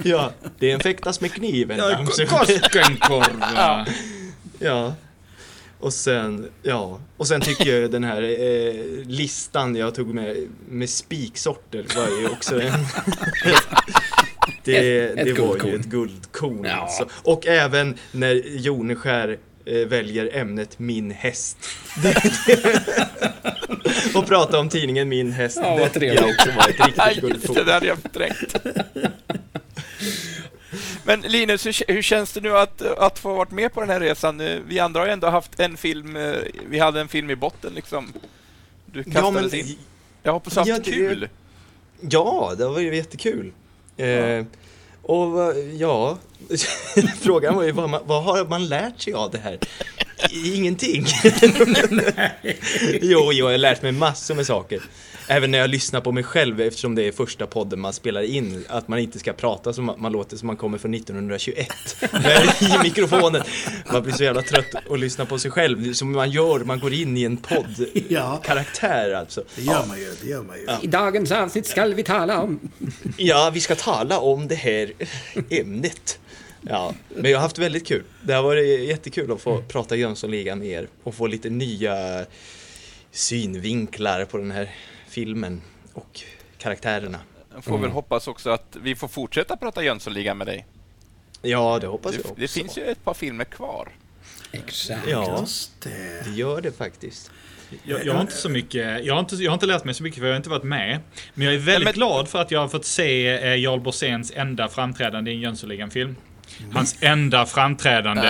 Ja, det är en fäktas med kniven. ja. Koskenkorva. Ja. Och sen, ja, och sen tycker jag den här eh, listan jag tog med, med spiksorter var ju också en... det Ett- ett det var ju ett guldkorn Ja. alltså. Och även när Joneskär eh, väljer ämnet Min häst. och prata om tidningen Min häst. Ja, vad det trevligt. också var ett Ja, riktigt det, guldkorn. det hade jag förträngt. Men Linus, hur, hur känns det nu att, att få varit med på den här resan? Eh, Vi andra har ju ändå haft en film, eh, vi hade en film i botten liksom. Du Ja, kastades men, in. Jag hoppas du haft Ja, det- kul. Ja, det var ju jättekul. Eh, och ja, frågan var ju vad, man, vad har man lärt sig av det här? Ingenting. jo, jo, jag har lärt mig massor med saker. Även när jag lyssnar på mig själv, eftersom det är första podden man spelar in, att man inte ska prata som man, låter som man kommer från 1921. Men I mikrofonen. Man blir så jävla trött att lyssna på sig själv, som man gör, man går in i en podd. Ja. Karaktär alltså. Det gör man ju, det gör man ju. I dagens avsnitt ska vi tala om... Ja, vi ska tala om det här ämnet. Ja, men jag har haft väldigt kul. Det har varit jättekul att få prata Jönssonligan med er och få lite nya synvinklar på den här filmen och karaktärerna. Får väl hoppas också att vi får fortsätta prata Jönssonligan med dig. Ja, det hoppas jag Det, också. det finns ju ett par filmer kvar. Exakt. Ja, det. gör det faktiskt. Jag, jag har inte så mycket, jag har inte, jag har inte lärt mig så mycket för jag har inte varit med. Men jag är väldigt men- glad för att jag har fått se eh, Jarl Borsens enda framträdande i en Jönssonligan-film. Hans enda framträdande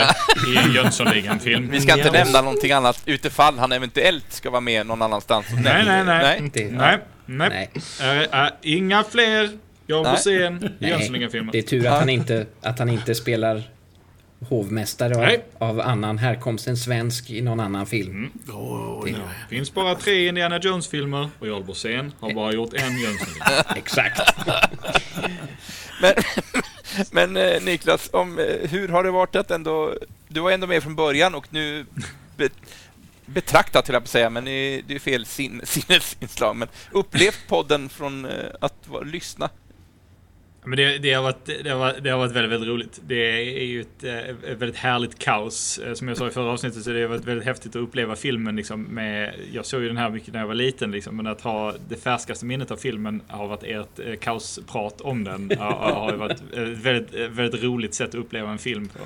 i en Jönssonligan-film. Vi ska inte nämna någonting annat utifall han eventuellt ska vara med någon annanstans. Nej, nej, nej. nej. Nej, nej. Nej. Äh, äh, inga fler Jarl Nej. Borssén i Jönssonligan-filmer. det är tur att han inte, att han inte spelar hovmästare av, av annan härkomst än svensk i någon annan film. Åh, Det- ja. finns bara tre Indiana Jones-filmer och Jarl Borssén har bara gjort en Jönssonligan. Exakt. Men, men eh, Niklas, om, eh, hur har det varit att ändå... Du var ändå med från början och nu be, betraktat, till jag på att säga, men det är, fel sin, sinnesinslag. Men upplevt podden från eh, att vara, lyssna. Men det, det, har varit, det, har varit, det har varit väldigt, väldigt roligt. Det är ju ett, eh, ett väldigt härligt kaos. Eh, som jag sa i förra avsnittet så det har varit väldigt häftigt att uppleva filmen. Liksom, med, jag såg ju den här mycket när jag var liten, liksom, men att ha det färskaste minnet av filmen har varit ert eh, kaosprat om den. har, har varit ett väldigt, väldigt roligt sätt att uppleva en film på.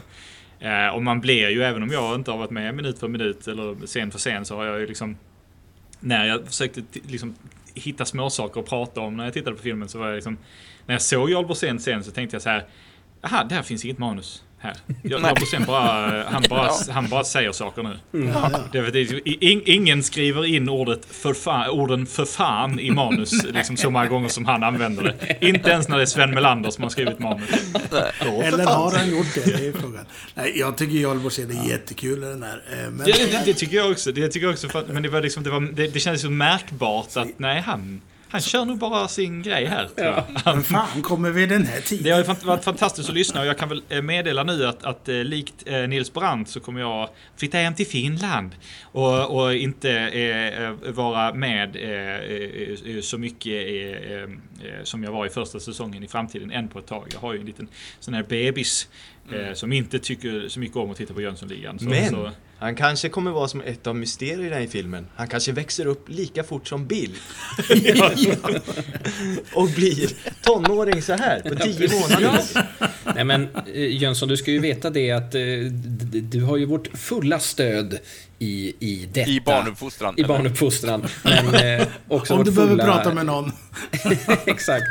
Eh, och man blir ju, även om jag inte har varit med minut för minut eller scen för scen, så har jag ju liksom när jag försökte liksom, hitta småsaker att prata om när jag tittade på filmen så var jag liksom när jag såg Jarl Borssén sen så tänkte jag så här Aha, där finns inget manus här. Jarl Borssén bara, han bara, han bara säger saker nu. Det, är- det, är- in, ingen skriver in ordet för fan, orden för fan i manus liksom så många gånger som han använder det. Inte ens när det är Sven Melander som har skrivit manus. Eller har han gjort det? Det är frågan. Nej, jag tycker Jarl Borssén är jättekul den här. eh, Men... Det, det, det tycker jag också. Det tycker jag också för, men det var liksom, det, var, det, det kändes så märkbart att nej, han, han kör nog bara sin grej här. jag. Men fan kommer vi den här tiden? Det har varit fantastiskt att lyssna och jag kan väl eh, meddela nu att, att eh, likt eh, Nils Brandt så kommer jag flytta hem till Finland och, och inte eh, vara med eh, så mycket eh, som jag var i första säsongen i framtiden än på ett tag. Jag har ju en liten sån här bebis eh, som inte tycker så mycket om att titta på Jönssonligan. Så, Men så, han kanske kommer vara som ett av mysterierna i filmen. Han kanske växer upp lika fort som Bill. och blir tonåring så här på tio månader. Nej men eh, Jönsson, du ska ju veta det att eh, du har ju vårt fulla stöd i, i detta. I barnuppfostran. I barnuppfostran. Men eh, också Om du behöver fulla... prata med någon. Exakt.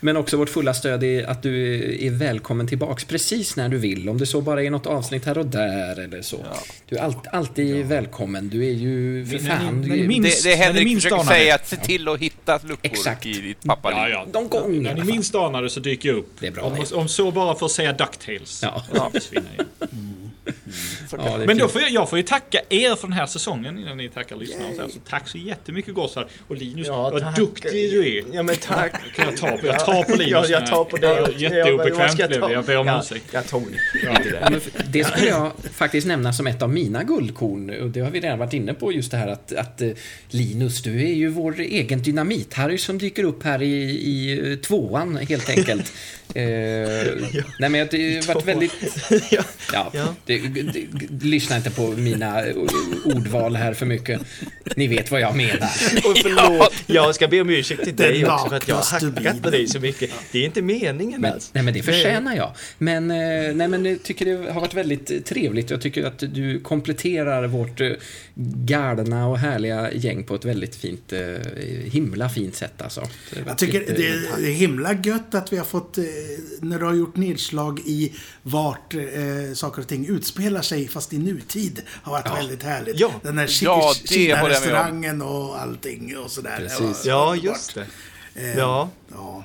Men också vårt fulla stöd är att du är välkommen tillbaks precis när du vill. Om det så bara är något avsnitt här och där eller så. Du är allt, alltid välkommen. Du är ju för ni- fan... ni är- minns- Det, det ni Henrik minst försöker anar det. säga, att se till att hitta luckor Exakt. i ditt pappaliv. ja, ja. Någon gång i När ni minst anar det så dyker jag upp. Det är bra, om, om så bara för att säga Ducktails. Ja. Ja. Jag. Ja, Men då får jag, jag får ju tacka er för den här säsongen innan ni tackar lyssnarna. Så, här. så tack så jättemycket gossar. Och Linus, Ja, vad tack. duktig du är. Ja men tack. Kan jag ta på, jag tar på Linus. Ja, jag tar på dig. Jätteobekvämt vad ska jag blev det. Jag ber om ja, ursäkt. Jag tog Ja, det. det skulle jag faktiskt nämna som ett av mina guldkorn. Och det har vi redan varit inne på, just det här att, att eh, Linus, du är ju vår egen dynamit-Harry som dyker upp här i, i eh, tvåan, helt enkelt. eh, nej, men det har varit väldigt... ja. Det, lyssna inte på mina ordval här för mycket. Ni vet vad jag menar. Och förlåt, jag ska be om ursäkt till dig också för att jag har hackat på dig så mycket. Det är inte meningen Men, alls. nej, men det förtjänar jag. Men, eh, nej, men jag tycker det har varit väldigt eh, trevligt. Jag tycker att du kompletterar vårt eh, galna och härliga gäng på ett väldigt fint, himla fint sätt alltså. Jag tycker det är, himla gött att vi har fått, när du har gjort nedslag i vart eh, saker och ting utspelar sig, fast i nutid, har varit väldigt härligt. Ja. Den här Ja. Kina-restaurangen och allting och sådär. Precis. Var Ja, just det. Eh, Ja, ja.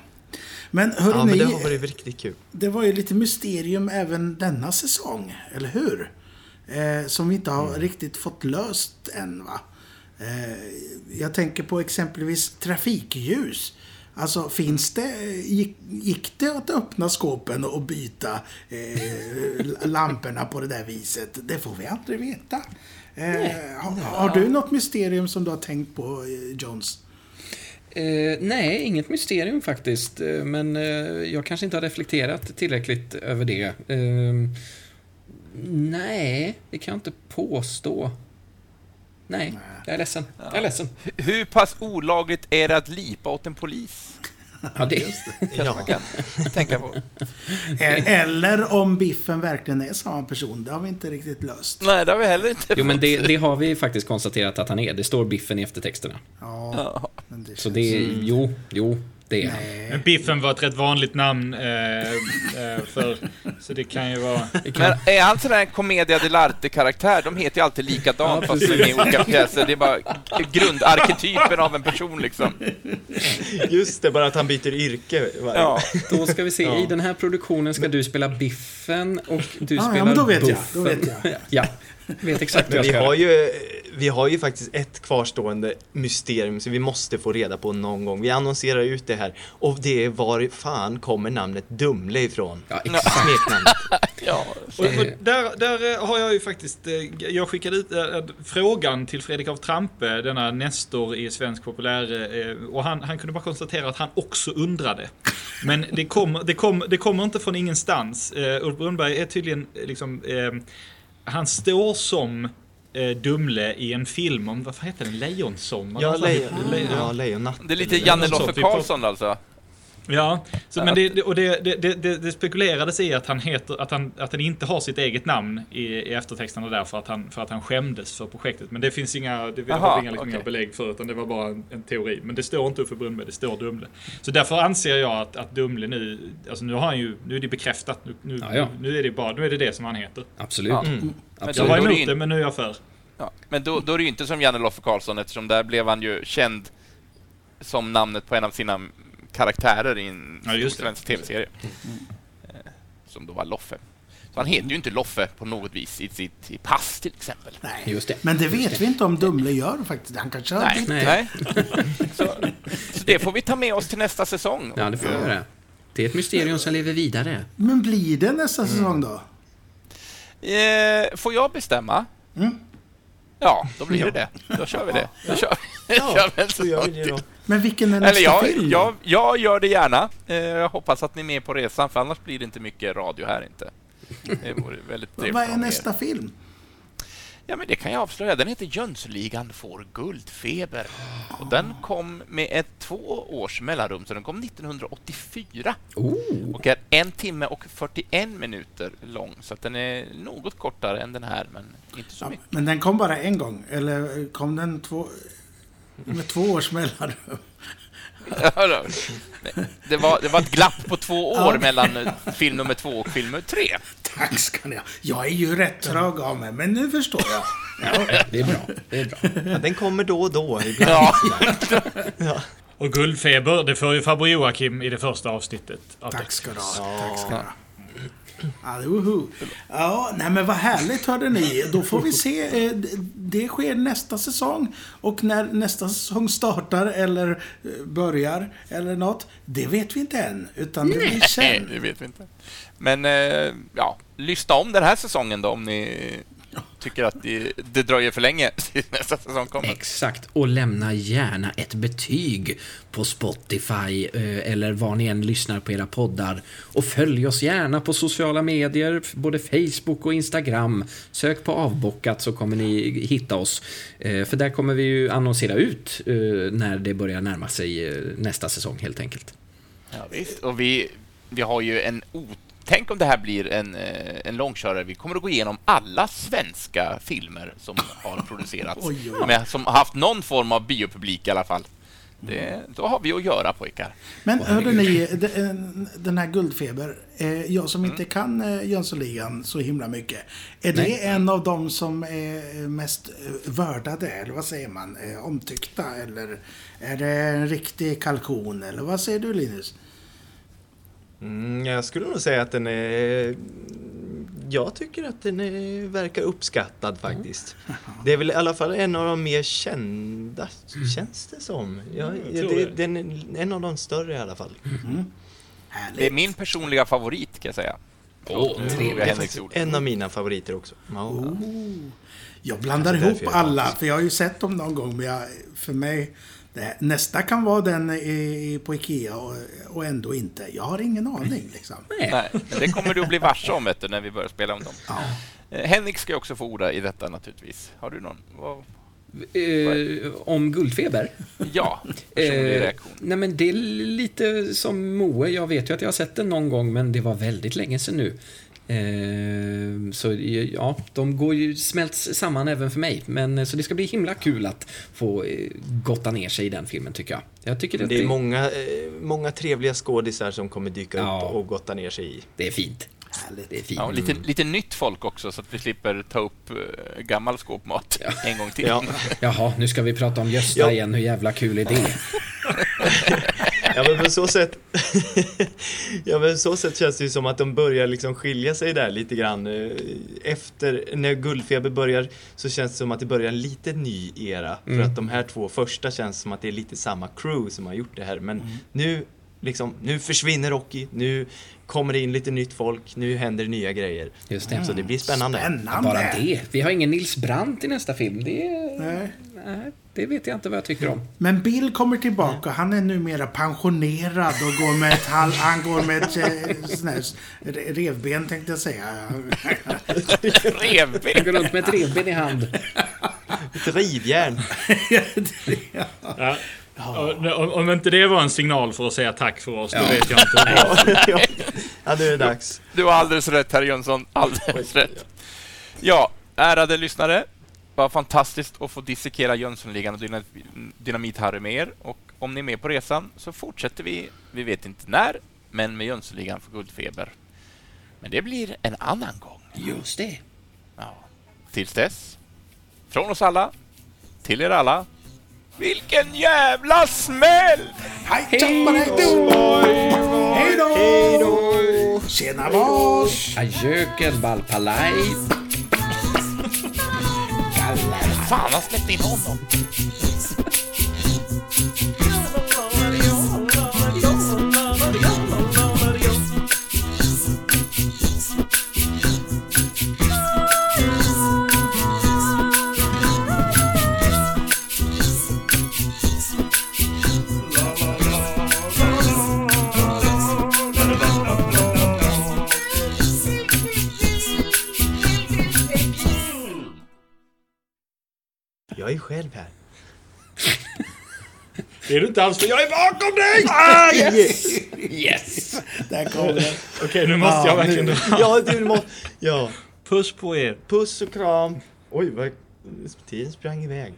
Men hörru ja men det har varit riktigt kul. det var ju lite mysterium även denna säsong, eller hur? Eh, som vi inte har Mm. riktigt fått löst än va? Eh, jag tänker på exempelvis trafikljus. Alltså finns det, gick, gick det att öppna skåpen och byta eh, lamporna på det där viset? Det får vi aldrig veta. Eh, har, har du något mysterium som du har tänkt på, eh, Jones? Eh, nej, inget mysterium faktiskt. Eh, Men eh, jag kanske inte har reflekterat tillräckligt över det. Eh, nej, det kan jag inte påstå. Nej, jag är ledsen. Jag är ledsen. Hur pass olagligt är det att lipa åt en polis? Ja, det, Ja. Man kan tänka på. Eller om Biffen verkligen är samma person. Det har vi inte riktigt löst. Nej, det har vi heller inte jo, men det, det har vi faktiskt konstaterat att han är. Det står Biffen i eftertexterna. Ja, Ja. men det Så det är, jo, jo, det han. Men Biffen var ett rätt vanligt namn eh, eh, för... Så det kan ju vara... Men är han sån där commedia dell'arte-karaktär? De heter ju alltid likadant fast de är i olika pjäser. Det är bara grundarketypen av en person liksom. Just det, bara att han byter yrke. varje- Ja. Då ska vi se, i den här produktionen ska du spela Biffen och du Ah, ja, spelar men då vet jag, Buffen. då vet jag. ja, vet exakt vad Men jag vi ska har, göra. ju, vi har ju faktiskt ett kvarstående mysterium som vi måste få reda på någon gång. Vi annonserar ut det här. Och det är var fan kommer namnet Dumle ifrån? Ja, exakt. Smeknamnet. Ja. Och, och där, där eh, har jag ju faktiskt, eh, jag skickade ut eh, frågan till Fredrik av Trampe, denna nestor i svensk populär, och han, han kunde bara konstatera att han också undrade. Men det kommer, det kom, det kommer inte från ingenstans. Ulf Brunnberg är tydligen liksom, han står som Dumle i en film om, vad fan heter den, Lejonsång? Ja, fan lejon, heter det? ja, lejonnatt. Det är lite Janne Loffe Karlsson alltså. Ja, så, men det, och det, det, det, det, spekulerades i att han, heter, att, han, att han inte har sitt eget namn i, i eftertexterna där för att, han, för att han skämdes för projektet. Men det finns inga, det vi inga, liksom, okej. inga belägg för utan det var bara en, en teori. Men det står inte Uffe Brunnberg, det står Dumle. Så därför anser jag att, att Dumle nu, alltså nu har han ju, nu är det bekräftat. Nu, nu, Ja, ja. nu är det bara, nu är det det som han heter. Absolut. Mm. Absolut. Jag var emot det men nu är jag för. Ja. Men då, då är det ju inte som Janne Loffe Karlsson eftersom där blev han ju känd som namnet på en av sina karaktärer i en Ja, just det. svensk tv-serie. Eh, Som då var Loffe. Så han heter ju inte Loffe på något vis i sitt i pass till exempel. Nej. Just det. Men det vet vi inte om Dumle gör faktiskt. Han kanske har Nej, bytt. Nej. nej. Så, så det får vi ta med oss till nästa säsong. Ja, det får vi göra. Det är ett mysterium som lever vidare. Men blir det nästa säsong då? Eh, får jag bestämma? Mm. Ja, då blir det det. Då kör vi det. Då kör vi, Ja, så gör vi det då. Men vilken är nästa Eller jag, film jag, jag gör det gärna. Eh, jag hoppas att ni är med på resan, för annars blir det inte mycket radio här inte. Det vore väldigt trevligt Vad är nästa film? Ja, men det kan jag avslöja. Den heter Jönssonligan får guldfeber. Och den kom med ett två års mellanrum, så den kom 1984. Oh. Och är en timme och 41 minuter lång, så att den är något kortare än den här, men inte så Ja, mycket. men den kom bara en gång. Eller kom den två... Med två års mellanrum? Ja, det, var, det var ett glapp på två år Ja. mellan film nummer två och film nummer tre. Tack ska ni ha. Jag är ju rätt trög av mig, men nu förstår jag. Det är bra. Det är bra. Ja, den kommer då och då. Ibland. Ja. Och Guldfeber, det får ju farbror Joakim i det första avsnittet. av Tack ska du ha. Tack ska du ha. Ja, woho. ja, nej men vad härligt hörde ni. Då får vi se. eh, Det sker nästa säsong. Och när nästa säsong startar eller eh, börjar eller något. Det vet vi inte än. Utan det blir Nej, sen. det vet vi inte. Men eh, ja, lyssna om den här säsongen då om ni tycker att det, det dröjer för länge tills nästa säsong kommer. Exakt, och lämna gärna ett betyg på Spotify eh, eller var ni än lyssnar på era poddar. Och följ oss gärna på sociala medier, både Facebook och Instagram. Sök på avbockat så kommer ni hitta oss. Eh, För där kommer vi ju annonsera ut eh, när det börjar närma sig nästa säsong helt enkelt. Ja, visst. Och vi, vi har ju en o... Tänk om det här blir en, eh, en långkörare. Vi kommer att gå igenom alla svenska filmer som har producerats. Oj, oj. Med, som har haft någon form av biopublik i alla fall. Det, då har vi att göra pojkar. Men hörde ni, eh, den här Guldfeber, eh, jag som inte kan eh, Jönssonligan så himla mycket. Är det en av de som är mest vördade, eller vad säger man, omtyckta? Eller är det en riktig kalkon, eller vad säger du Linus? Mm, jag skulle nog säga att den är... Jag tycker att den är, verkar uppskattad faktiskt. Det är väl i alla fall en av de mer kända, känns det som. Ja, jag tror det, det. den är en av de större i alla fall. Härligt. Det är min personliga favorit, kan jag säga. Jag ord. En av mina favoriter också. Ja. Jag blandar ihop jag alla, för jag har ju sett dem någon gång, men jag, för mig... Det, nästa kan vara den i, på Ikea och, och ändå inte. Jag har ingen aning liksom. Nej, det kommer du att bli varse om du, när vi börjar spela om dem. Ja. Eh, Henrik ska också få orda i detta naturligtvis. Har du någon? Vad- Eh, om Guldfeber? Ja, Eh, nej men det är lite som Moe. Jag vet ju att jag har sett den någon gång, men det var väldigt länge sedan nu. Eh, så ja, de går ju, smälts samman även för mig. Men, eh, så det ska bli himla kul att få eh, gotta ner sig i den filmen, tycker jag. Jag tycker att Det är många, eh, många trevliga skådisar som kommer dyka Ja. upp och gotta ner sig i. det är fint. Härligt. Det är fint. Ja, lite, lite nytt folk också, så att vi slipper ta upp eh, gammal skåpmat en gång till. Ja. Jaha, nu ska vi prata om Gösta Ja. igen. Hur jävla kul är det? Ja men på så sätt Ja men på så sätt känns det ju som att de börjar liksom skilja sig där lite grann. Eh, Efter, när Guldfeber börjar så känns det som att det börjar en lite ny era. För att de här två första känns som att det är lite samma crew som har gjort det här. Men nu liksom, nu försvinner Rocky, nu kommer det in lite nytt folk, nu händer nya grejer Just det. Så det blir spännande Spännande! bara det. Vi har ingen Nils Brandt i nästa film. Det, Nej. nej, det vet jag inte vad jag tycker om. Men Bill kommer tillbaka. Han är numera pensionerad och går med ett, halv, han går med ett eh, här re- revben tänkte jag säga. Revben! går runt med ett revben i hand. Ett rivjärn! Ja. Om, om inte det var en signal för att säga tack för oss, då vet jag inte. ja, ja, nu är det dags. Du har alldeles rätt, herr Jönsson. Alldeles rätt. Ja, ärade lyssnare. Vad fantastiskt att få dissekera Jönssonligan och Dyna- Dynamit-Harry med er. Och om ni är med på resan så fortsätter vi, vi vet inte när, men med Jönssonligan för Guldfeber. Men det blir en annan gång. Just det. Ja. Tills dess, från oss alla, till er alla. Vilken jävla smäll! Hej då! Hej då! Tjena boss! Adjöken Valpalaj. Fan, han släppte in honom. Jag är själv här. Det är du inte alls, för jag är bakom dig! Yes! Där kom den. Okej, nu måste jag Ja, verkligen dra. Ja, du må... Ja. Puss på er. Puss och kram. Oj, vad... Tiden sprang iväg.